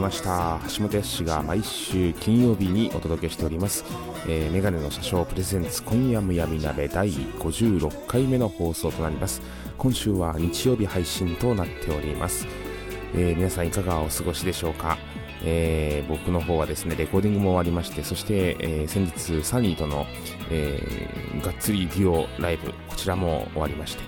やってまいりました。橋本康が毎週金曜日にお届けしております、えーメガネの車掌プレゼンツ今夜むやみ鍋第56回目の放送となります。今週は日曜日配信となっております、えー皆さんいかがお過ごしでしょうか？えー僕の方はですねレコーディングも終わりましてそして、えー先日サニーとの、えーがっつりデュオライブこちらも終わりまして。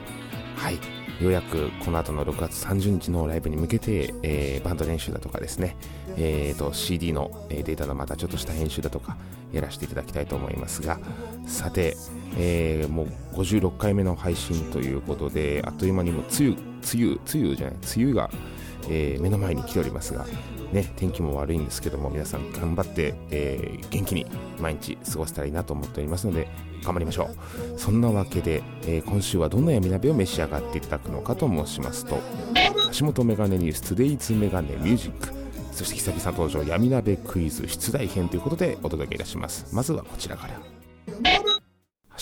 はい。ようやくこの後の6月30日のライブに向けて、えーバンド練習だとかですね、えーと CD のデータのまたちょっとした編集だとかやらせていただきたいと思いますがさて、えーもう56回目の配信ということであっという間にもう梅雨梅雨梅雨じゃない梅雨が、えー目の前に来ておりますがね、天気も悪いんですけども皆さん頑張って、えー元気に毎日過ごせたらいいなと思っておりますので頑張りましょう。そんなわけで、えー今週はどんな闇鍋を召し上がっていただくのかと申しますと橋本メガネニュース Today's メガネミュージックそして久々登場闇鍋クイズ出題編ということでお届けいたします。まずはこちらから。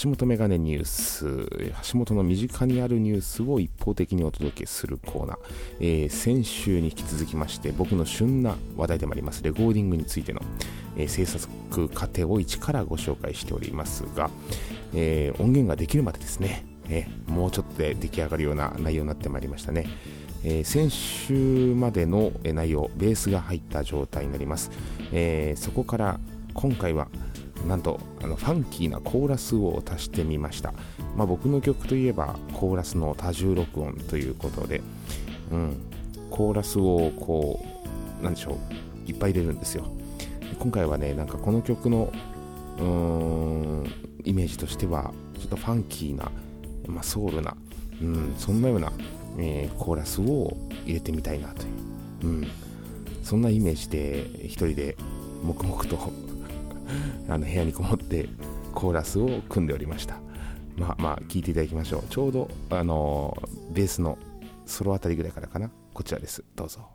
橋本メガネニュース橋本の身近にあるニュースを一方的にお届けするコーナー、えー先週に引き続きまして僕の旬な話題でもありますレコーディングについての、えー制作過程を一からご紹介しておりますが、えー音源ができるまでですね、えーもうちょっとで出来上がるような内容になってまいりましたね、えー先週までの内容ベースが入った状態になります、えーそこから今回はなんとあのファンキーなコーラスを足してみました、まあ、僕の曲といえばコーラスの多重録音ということで、うん、コーラスをこうなんでしょういっぱい入れるんですよ。今回はねなんかこの曲のうーんイメージとしてはちょっとファンキーな、まあ、ソウルな、うん、そんなような、えーコーラスを入れてみたいなという、うん、そんなイメージで一人で黙々とあの部屋にこもってコーラスを組んでおりました。まあまあ聞いていただきましょう。ちょうどあのベースのソロあたりぐらいからかな。こちらです。どうぞ。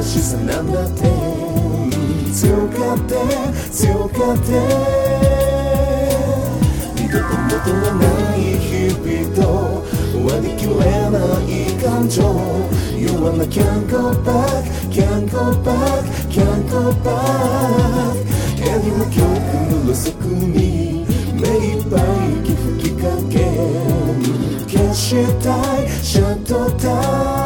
の資産なんだって。強がって強がって。二度と元がない日々と割り切れない感情。You wanna can't go back can't go back can't go back 絵にも記憶の底に目いっぱい息吹きかけ。消したいシャットタイ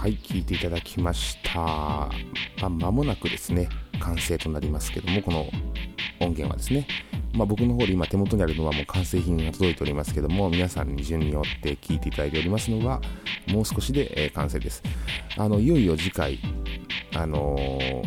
はい聞いていただきました。まあ間もなくですね完成となりますけどもこの音源はですね。まあ、僕の方で今手元にあるのはもう完成品が届いておりますけども皆さんに順によって聞いていただいておりますのはもう少しで、え、完成です。あのいよいよ次回あのー、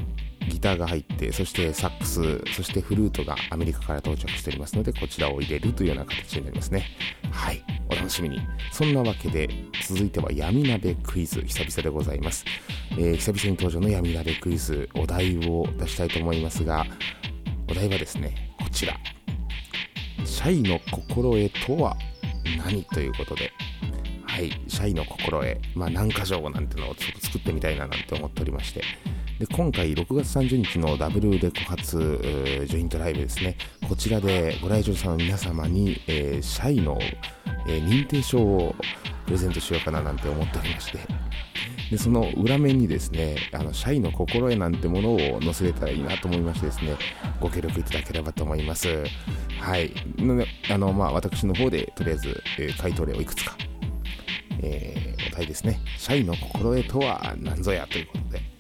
ターが入ってそしてサックスそしてフルートがアメリカから到着しておりますのでこちらを入れるというような形になりますね。はい。お楽しみに。そんなわけで続いては闇鍋クイズ久々でございます、えー、久々に登場の闇鍋クイズお題を出したいと思いますがお題はですねこちら。シャイの心得とは何ということで。はい。シャイの心得。まあ何箇条なんてのをちょっと作ってみたいななんて思っておりまして。で今回6月30日のダブルレコ発ジョイントライブですね。こちらでご来場者の皆様に、えー、シャイの、えー、認定証をプレゼントしようかななんて思っておりまして。でその裏面にですねあの社員の心得なんてものを載せれたらいいなと思いましてですねご協力いただければと思います。はい。あのまあ私の方でとりあえず、えー、回答例をいくつか、えー、お題ですね。社員の心得とは何ぞやということで、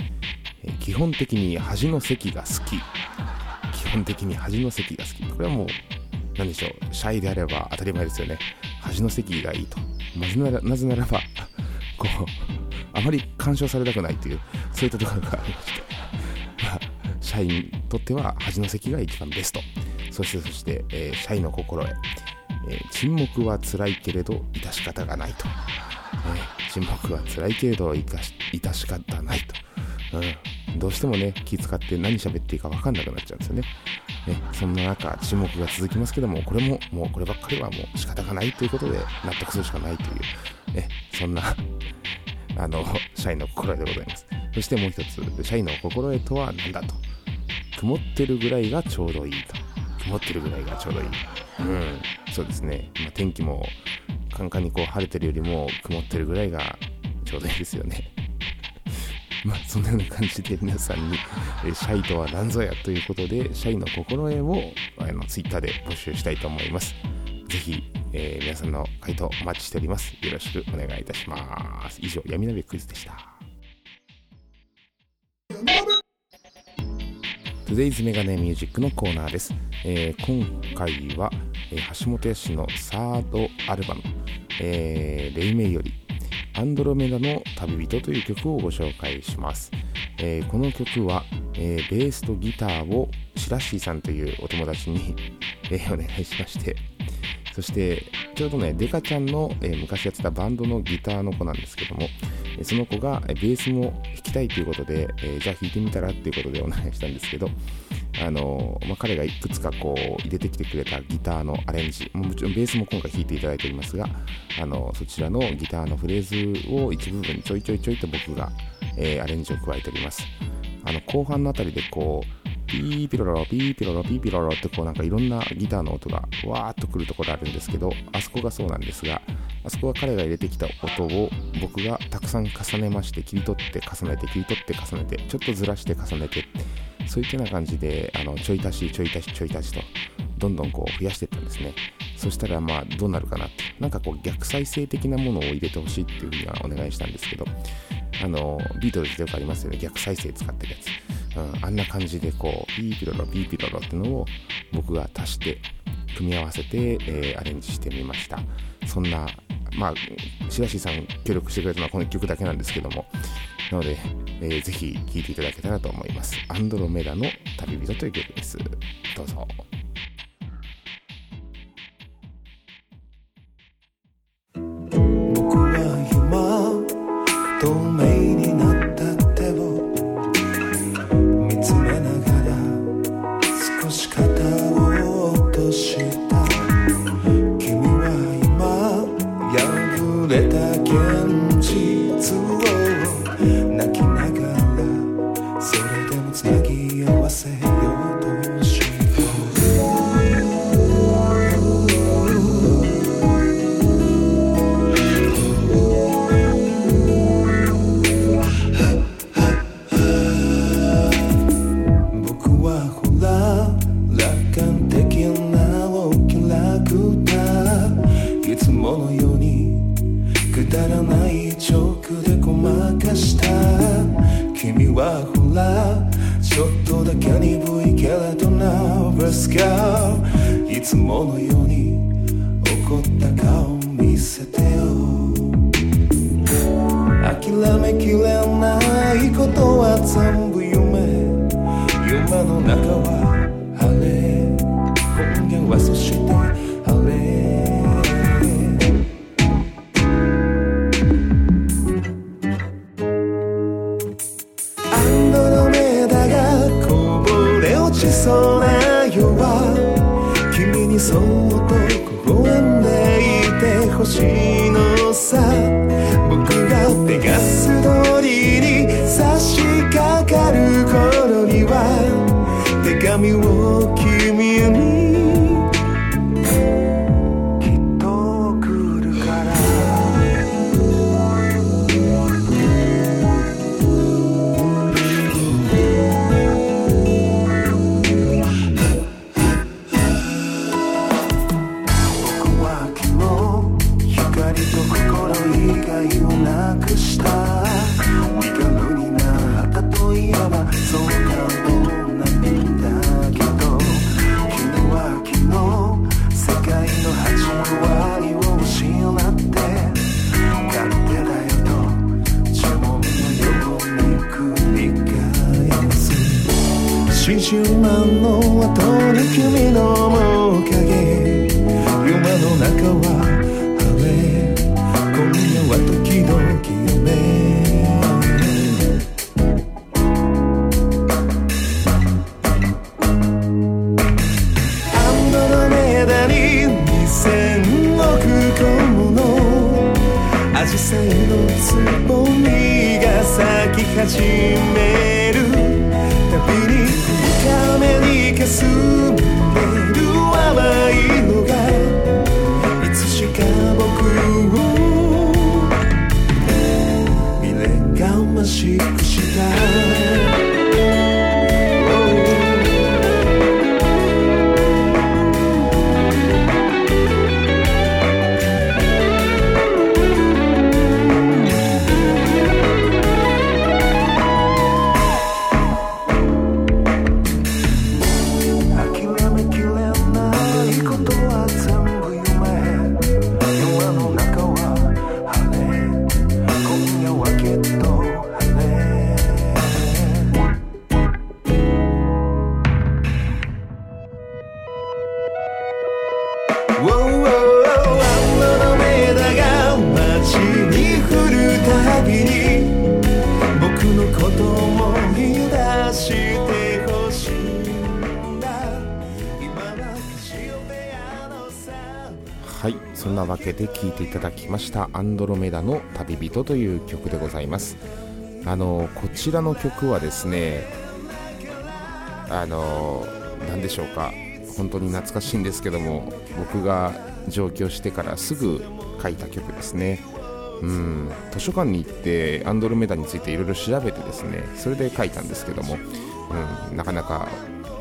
基本的に端の席が好き。基本的に端の席が好き。これはもう何でしょう。シャイであれば当たり前ですよね。端の席がいいと。なぜならなぜならば こうあまり干渉されたくないというそういったところがありまして、社員にとっては端の席が一番ベスト。そしてそして、えー、社員の心得、えー、沈黙は辛いけれど致し方がないと、えー、沈黙は辛いけれど致し方ないと、うん、どうしてもね気遣って何喋っていいか分かんなくなっちゃうんですよねね、そんな中、沈黙が続きますけども、これも、もうこればっかりはもう仕方がないということで、納得するしかないという、ね、そんな あの、社員の心得でございます。そしてもう一つ、社員の心得とは何だと。曇ってるぐらいがちょうどいいと。曇ってるぐらいがちょうどいい。うん、そうですね。まあ、天気もカンカンにこう晴れてるよりも曇ってるぐらいがちょうどいいですよね。まあ、そんなような感じで皆さんに、えシャイとは何ぞやということで、シャイの心得をあの Twitter で募集したいと思います。ぜひ、えー、皆さんの回答お待ちしております。よろしくお願いいたします。以上、闇鍋クイズでした。Today's メガネミュージックのコーナーです。えー、今回は、えー、橋本康のサードアルバム、えー、レイメイよりアンドロメダの旅人という曲をご紹介します。えー、この曲は、えー、ベースとギターをシラッシーさんというお友達に、えー、お願いしまして、そしてちょうどねデカちゃんの、えー、昔やってたバンドのギターの子なんですけどもその子がベースも弾きたいということで、えー、じゃあ弾いてみたらっていうことでお願いしたんですけどあのまあ、彼がいくつかこう入れてきてくれたギターのアレンジもちろんベースも今回弾いていただいておりますがあのそちらのギターのフレーズを一部分ちょいちょいちょいと僕が、えー、アレンジを加えております。あの後半のあたりでこうピーピロロピーピロロピーピロロってこうなんかいろんなギターの音がわーっとくるところあるんですけどあそこがそうなんですがあそこは彼が入れてきた音を僕がたくさん重ねまして切り取って重ねて切り取って重ねてちょっとずらして重ねてそういったような感じであのちょい足しちょい足しちょい足しとどんどんこう増やしていったんですね。そしたらまあどうなるかなって。なんかこう逆再生的なものを入れてほしいっていうふうにはお願いしたんですけどあのビートルズでよくありますよね。逆再生使ってるやつ、うん、あんな感じでこうピーピロロピーピロロってのを僕が足して組み合わせて、えー、アレンジしてみました。そんなまあ白石さん協力してくれたのはこの曲だけなんですけども。なので、えー、ぜひ聴いていただけたらと思います。アンドロメダの旅人という曲です。どうぞ。いつした。君はほらちょっとだけ鈍いけれどな。ブスカいつものように怒った顔見せてよ。諦めきれないことは全部夢。夢の中はそっと微笑んでいてほしい四十万の後に君の面影。夢の中は晴れ今夜は時々夢アンドロメダに2000億個のアジサイのつぼみが咲き始めはいそんなわけで聴いていただきました「アンドロメダの旅人」という曲でございます。あのこちらの曲はですねあの何でしょうか本当に懐かしいんですけども僕が上京してからすぐ書いた曲ですね。うん図書館に行ってアンドロメダについていろいろ調べてですねそれで書いたんですけども、うん、なかなか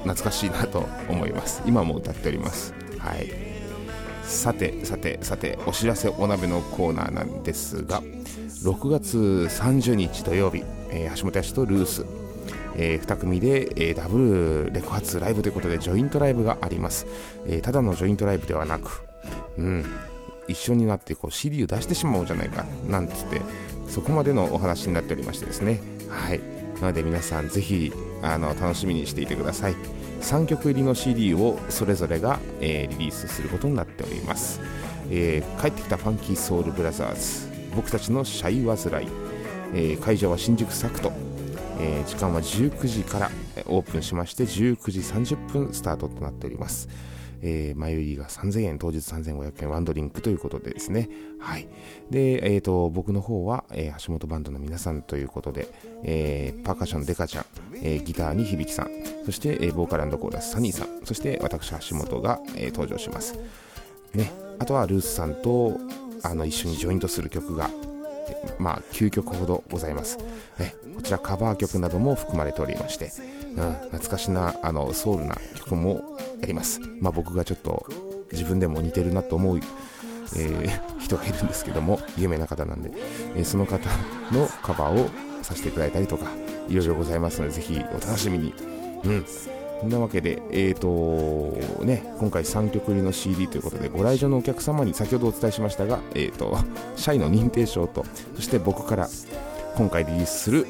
懐かしいなと思います。今も歌っております。はい。さてさてさてお知らせお鍋のコーナーなんですが6月30日土曜日、えー橋本康とルース、え2組で、えーダブルレコ発ライブということでジョイントライブがあります、えーただのジョイントライブではなくうん一緒になってこう CD を出してしまおうじゃないかなんつってそこまでのお話になっておりましてですね。はい。なので皆さんぜひあの楽しみにしていてください。3曲入りの CD をそれぞれが、えーリリースすることになっております、えー帰ってきたファンキーソウルブラザーズ。僕たちのシャイ煩い、えー会場は新宿サクト、えー時間は19時からオープンしまして19時30分スタートとなっております。えー前売りが3000円、当日3500円、ワンドリンクということでですね。はい。で、えっ、と、僕の方は、えー橋本バンドの皆さんということで、えーパーカッションデカちゃん、えギターに響さん、そして、えボーカルコーラスサニーさん、そして私橋本が、え登場します。ね。あとはルースさんと、あの、一緒にジョイントする曲が、まあ、9曲ほどございます。ね、こちらカバー曲なども含まれておりまして、うん、懐かしな、あの、ソウルな曲もやります。まあ僕がちょっと自分でも似てるなと思うえー人がいるんですけども有名な方なんで、えーその方のカバーをさせていただいたりとかいろいろございますのでぜひお楽しみにうんそんなわけで、えーとね、今回3曲入りの CD ということでご来場のお客様に先ほどお伝えしましたが、えー、と社員の認定証とそして僕から今回リリースする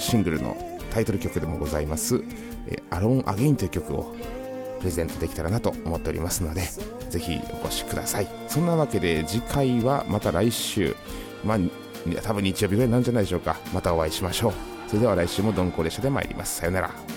シングルのタイトル曲でもございます「えー、アロン・アゲイン」という曲をプレゼントできたらなと思っておりますのでぜひお越しください。そんなわけで次回はまた来週まあ多分日曜日ぐらいなんじゃないでしょうか。またお会いしましょう。それでは来週も鈍行列車で参ります。さよなら。